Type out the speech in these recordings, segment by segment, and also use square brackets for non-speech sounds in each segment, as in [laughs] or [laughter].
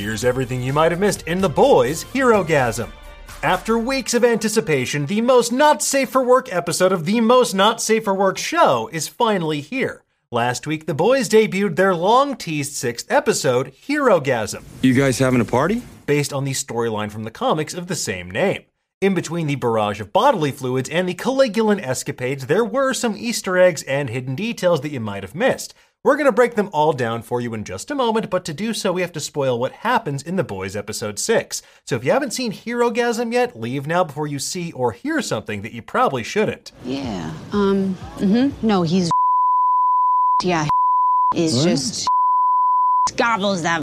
Here's everything you might have missed in The Boys Herogasm. After weeks of anticipation, the most not safe for work episode of the most not safe for work show is finally here. Last week, the boys debuted their long teased sixth episode, Herogasm. You guys having a party? Based on the storyline from the comics of the same name. In between the barrage of bodily fluids and the Caligulan escapades, there were some Easter eggs and hidden details that you might have missed. We're going to break them all down for you in just a moment, but to do so, we have to spoil what happens in The Boys episode 6. So if you haven't seen Herogasm yet, leave now before you see or hear something that you probably shouldn't. Yeah. Um, mm-hmm. No, he's. [laughs] Yeah, [laughs] is what? just. [laughs] gobbles that.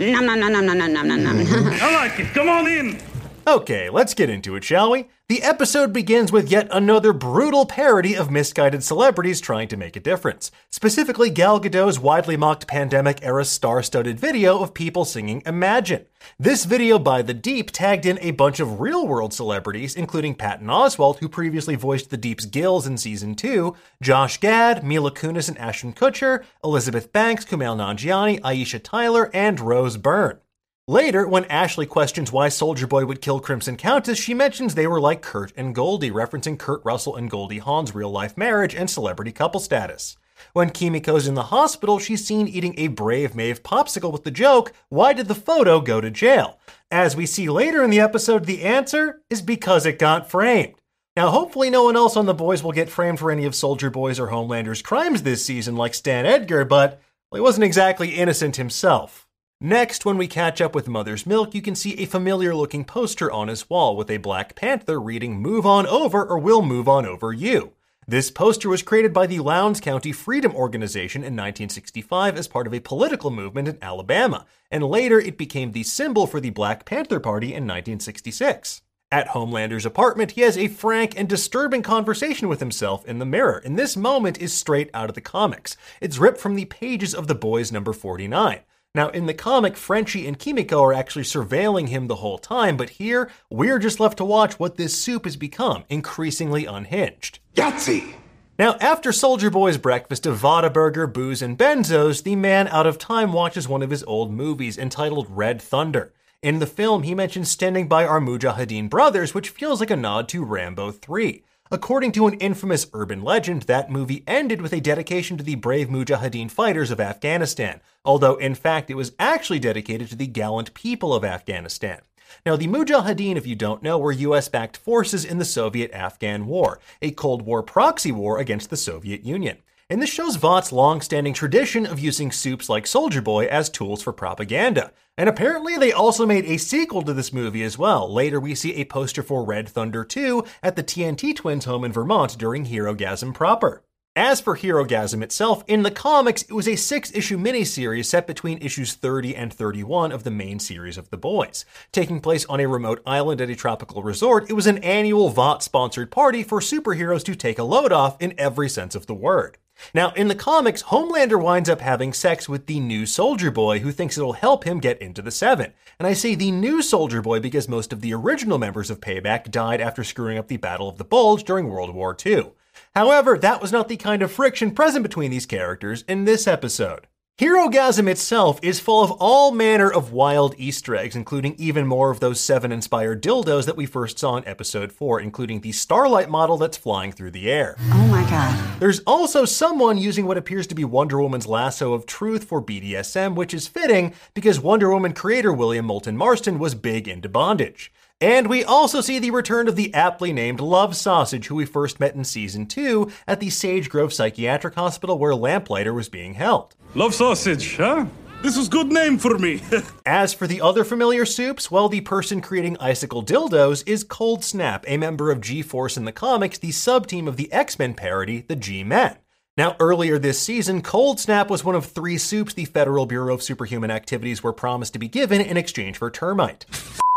No, no, no, no, no, no, no, no, no. I like it. Come on in. Okay, let's get into it, shall we? The episode begins with yet another brutal parody of misguided celebrities trying to make a difference. Specifically, Gal Gadot's widely mocked pandemic era star studded video of people singing Imagine. This video by The Deep tagged in a bunch of real world celebrities, including Patton Oswalt, who previously voiced The Deep's Gills in season 2, Josh Gad, Mila Kunis and Ashton Kutcher, Elizabeth Banks, Kumail Nanjiani, Aisha Tyler, and Rose Byrne. Later, when Ashley questions why Soldier Boy would kill Crimson Countess, she mentions they were like Kurt and Goldie, referencing Kurt Russell and Goldie Hawn's real life marriage and celebrity couple status. When Kimiko's in the hospital, she's seen eating a Brave Maeve popsicle with the joke, Why did the photo go to jail? As we see later in the episode, the answer is because it got framed. Now, hopefully, no one else on The Boys will get framed for any of Soldier Boy's or Homelander's crimes this season, like Stan Edgar, but well, he wasn't exactly innocent himself. Next, when we catch up with Mother's Milk, you can see a familiar looking poster on his wall with a Black Panther reading Move On Over or We'll Move On Over You. This poster was created by the Lowndes County Freedom Organization in 1965 as part of a political movement in Alabama, and later it became the symbol for the Black Panther Party in 1966. At Homelander's apartment, he has a frank and disturbing conversation with himself in the mirror, and this moment is straight out of the comics. It's ripped from the pages of The Boys number 49. Now, in the comic, Frenchie and Kimiko are actually surveilling him the whole time, but here, we're just left to watch what this soup has become, increasingly unhinged. Yahtzee! Now, after Soldier Boy's breakfast of Burger, booze, and benzos, the man out of time watches one of his old movies entitled Red Thunder. In the film, he mentions standing by our Mujahideen brothers, which feels like a nod to Rambo 3. According to an infamous urban legend, that movie ended with a dedication to the brave Mujahideen fighters of Afghanistan, although in fact it was actually dedicated to the gallant people of Afghanistan. Now, the Mujahideen, if you don't know, were US backed forces in the Soviet Afghan War, a Cold War proxy war against the Soviet Union. And this shows Vought's long standing tradition of using soups like Soldier Boy as tools for propaganda. And apparently, they also made a sequel to this movie as well. Later, we see a poster for Red Thunder 2 at the TNT Twins home in Vermont during Herogasm proper. As for Herogasm itself, in the comics, it was a six issue miniseries set between issues 30 and 31 of the main series of The Boys. Taking place on a remote island at a tropical resort, it was an annual Vought sponsored party for superheroes to take a load off in every sense of the word. Now, in the comics, Homelander winds up having sex with the new Soldier Boy who thinks it'll help him get into the Seven. And I say the new Soldier Boy because most of the original members of Payback died after screwing up the Battle of the Bulge during World War II. However, that was not the kind of friction present between these characters in this episode. Herogasm itself is full of all manner of wild Easter eggs, including even more of those seven inspired dildos that we first saw in episode 4, including the Starlight model that's flying through the air. Oh my god. There's also someone using what appears to be Wonder Woman's lasso of truth for BDSM, which is fitting because Wonder Woman creator William Moulton Marston was big into bondage. And we also see the return of the aptly named Love Sausage, who we first met in season 2 at the Sage Grove Psychiatric Hospital where Lamplighter was being held. Love sausage, huh? This was good name for me. [laughs] As for the other familiar soups, well, the person creating icicle dildos is Cold Snap, a member of G Force in the comics, the sub team of the X Men parody, the G Men. Now, earlier this season, Cold Snap was one of three soups the Federal Bureau of Superhuman Activities were promised to be given in exchange for termite.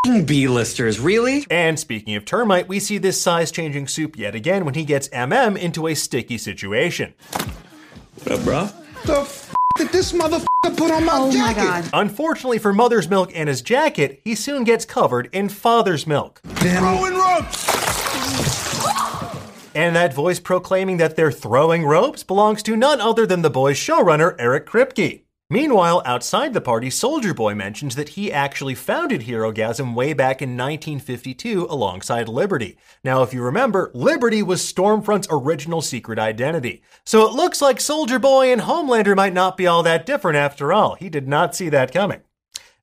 [clears throat] B-listers, really? And speaking of termite, we see this size changing soup yet again when he gets MM into a sticky situation. What up, bro? The f- did this motherfucker put on my Oh my god. Unfortunately for Mother's Milk and his jacket, he soon gets covered in Father's Milk. Throwing ropes. And that voice proclaiming that they're throwing ropes belongs to none other than the boys' showrunner, Eric Kripke. Meanwhile, outside the party, Soldier Boy mentions that he actually founded Herogasm way back in 1952 alongside Liberty. Now, if you remember, Liberty was Stormfront's original secret identity. So it looks like Soldier Boy and Homelander might not be all that different after all. He did not see that coming.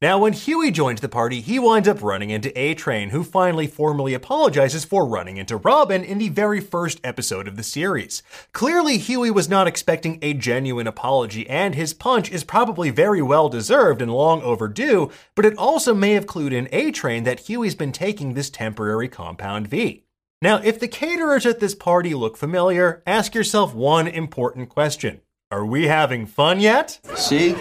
Now, when Huey joins the party, he winds up running into A Train, who finally formally apologizes for running into Robin in the very first episode of the series. Clearly, Huey was not expecting a genuine apology, and his punch is probably very well deserved and long overdue, but it also may have clued in A Train that Huey's been taking this temporary compound V. Now, if the caterers at this party look familiar, ask yourself one important question Are we having fun yet? See?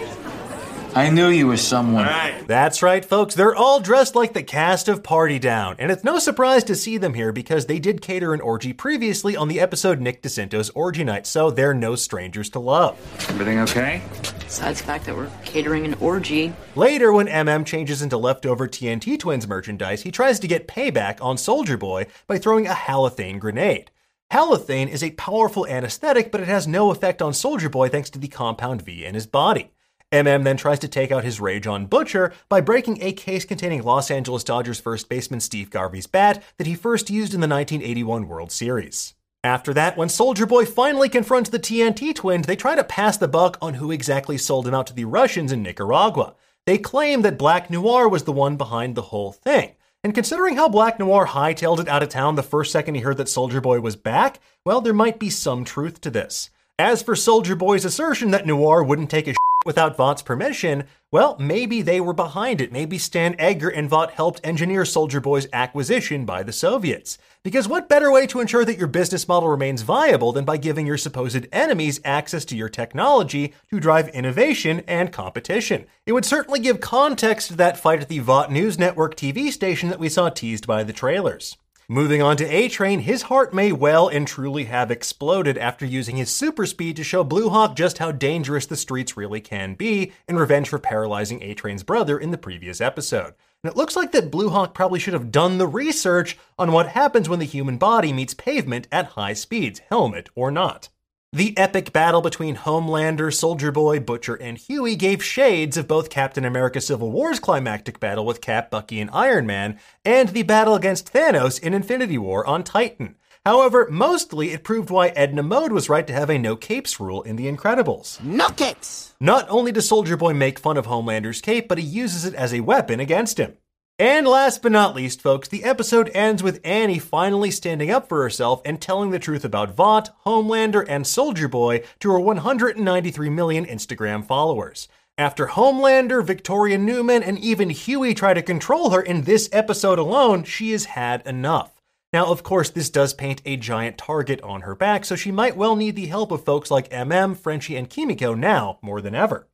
I knew you were someone. That's right, folks. They're all dressed like the cast of Party Down, and it's no surprise to see them here because they did cater an orgy previously on the episode Nick DiCintio's Orgy Night, so they're no strangers to love. Everything okay? Besides the fact that we're catering an orgy. Later, when MM changes into leftover TNT Twins merchandise, he tries to get payback on Soldier Boy by throwing a halothane grenade. Halothane is a powerful anesthetic, but it has no effect on Soldier Boy thanks to the compound V in his body. MM then tries to take out his rage on Butcher by breaking a case containing Los Angeles Dodgers first baseman Steve Garvey's bat that he first used in the 1981 World Series. After that, when Soldier Boy finally confronts the TNT twins, they try to pass the buck on who exactly sold him out to the Russians in Nicaragua. They claim that Black Noir was the one behind the whole thing. And considering how Black Noir hightailed it out of town the first second he heard that Soldier Boy was back, well, there might be some truth to this. As for Soldier Boy's assertion that Noir wouldn't take a without Vought's permission, well, maybe they were behind it. Maybe Stan Edgar and Vought helped engineer Soldier Boy's acquisition by the Soviets. Because what better way to ensure that your business model remains viable than by giving your supposed enemies access to your technology to drive innovation and competition? It would certainly give context to that fight at the Vought News Network TV station that we saw teased by the trailers. Moving on to A Train, his heart may well and truly have exploded after using his super speed to show Blue Hawk just how dangerous the streets really can be in revenge for paralyzing A Train's brother in the previous episode. And it looks like that Blue Hawk probably should have done the research on what happens when the human body meets pavement at high speeds, helmet or not. The epic battle between Homelander, Soldier Boy, Butcher, and Huey gave shades of both Captain America Civil War's climactic battle with Cap, Bucky, and Iron Man, and the battle against Thanos in Infinity War on Titan. However, mostly it proved why Edna Mode was right to have a no capes rule in The Incredibles. No capes. Not only does Soldier Boy make fun of Homelander's cape, but he uses it as a weapon against him. And last but not least, folks, the episode ends with Annie finally standing up for herself and telling the truth about Vought, Homelander, and Soldier Boy to her 193 million Instagram followers. After Homelander, Victoria Newman, and even Huey try to control her in this episode alone, she has had enough. Now, of course, this does paint a giant target on her back, so she might well need the help of folks like MM, Frenchie, and Kimiko now more than ever.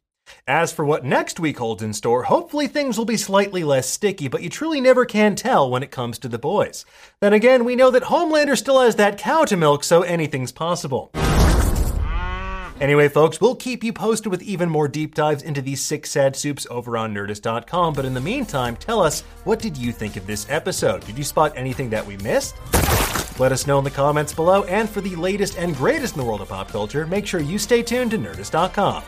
As for what next week holds in store, hopefully things will be slightly less sticky, but you truly never can tell when it comes to the boys. Then again, we know that Homelander still has that cow to milk, so anything's possible. Anyway, folks, we'll keep you posted with even more deep dives into these six sad soups over on Nerdist.com. But in the meantime, tell us what did you think of this episode? Did you spot anything that we missed? Let us know in the comments below. And for the latest and greatest in the world of pop culture, make sure you stay tuned to Nerdist.com.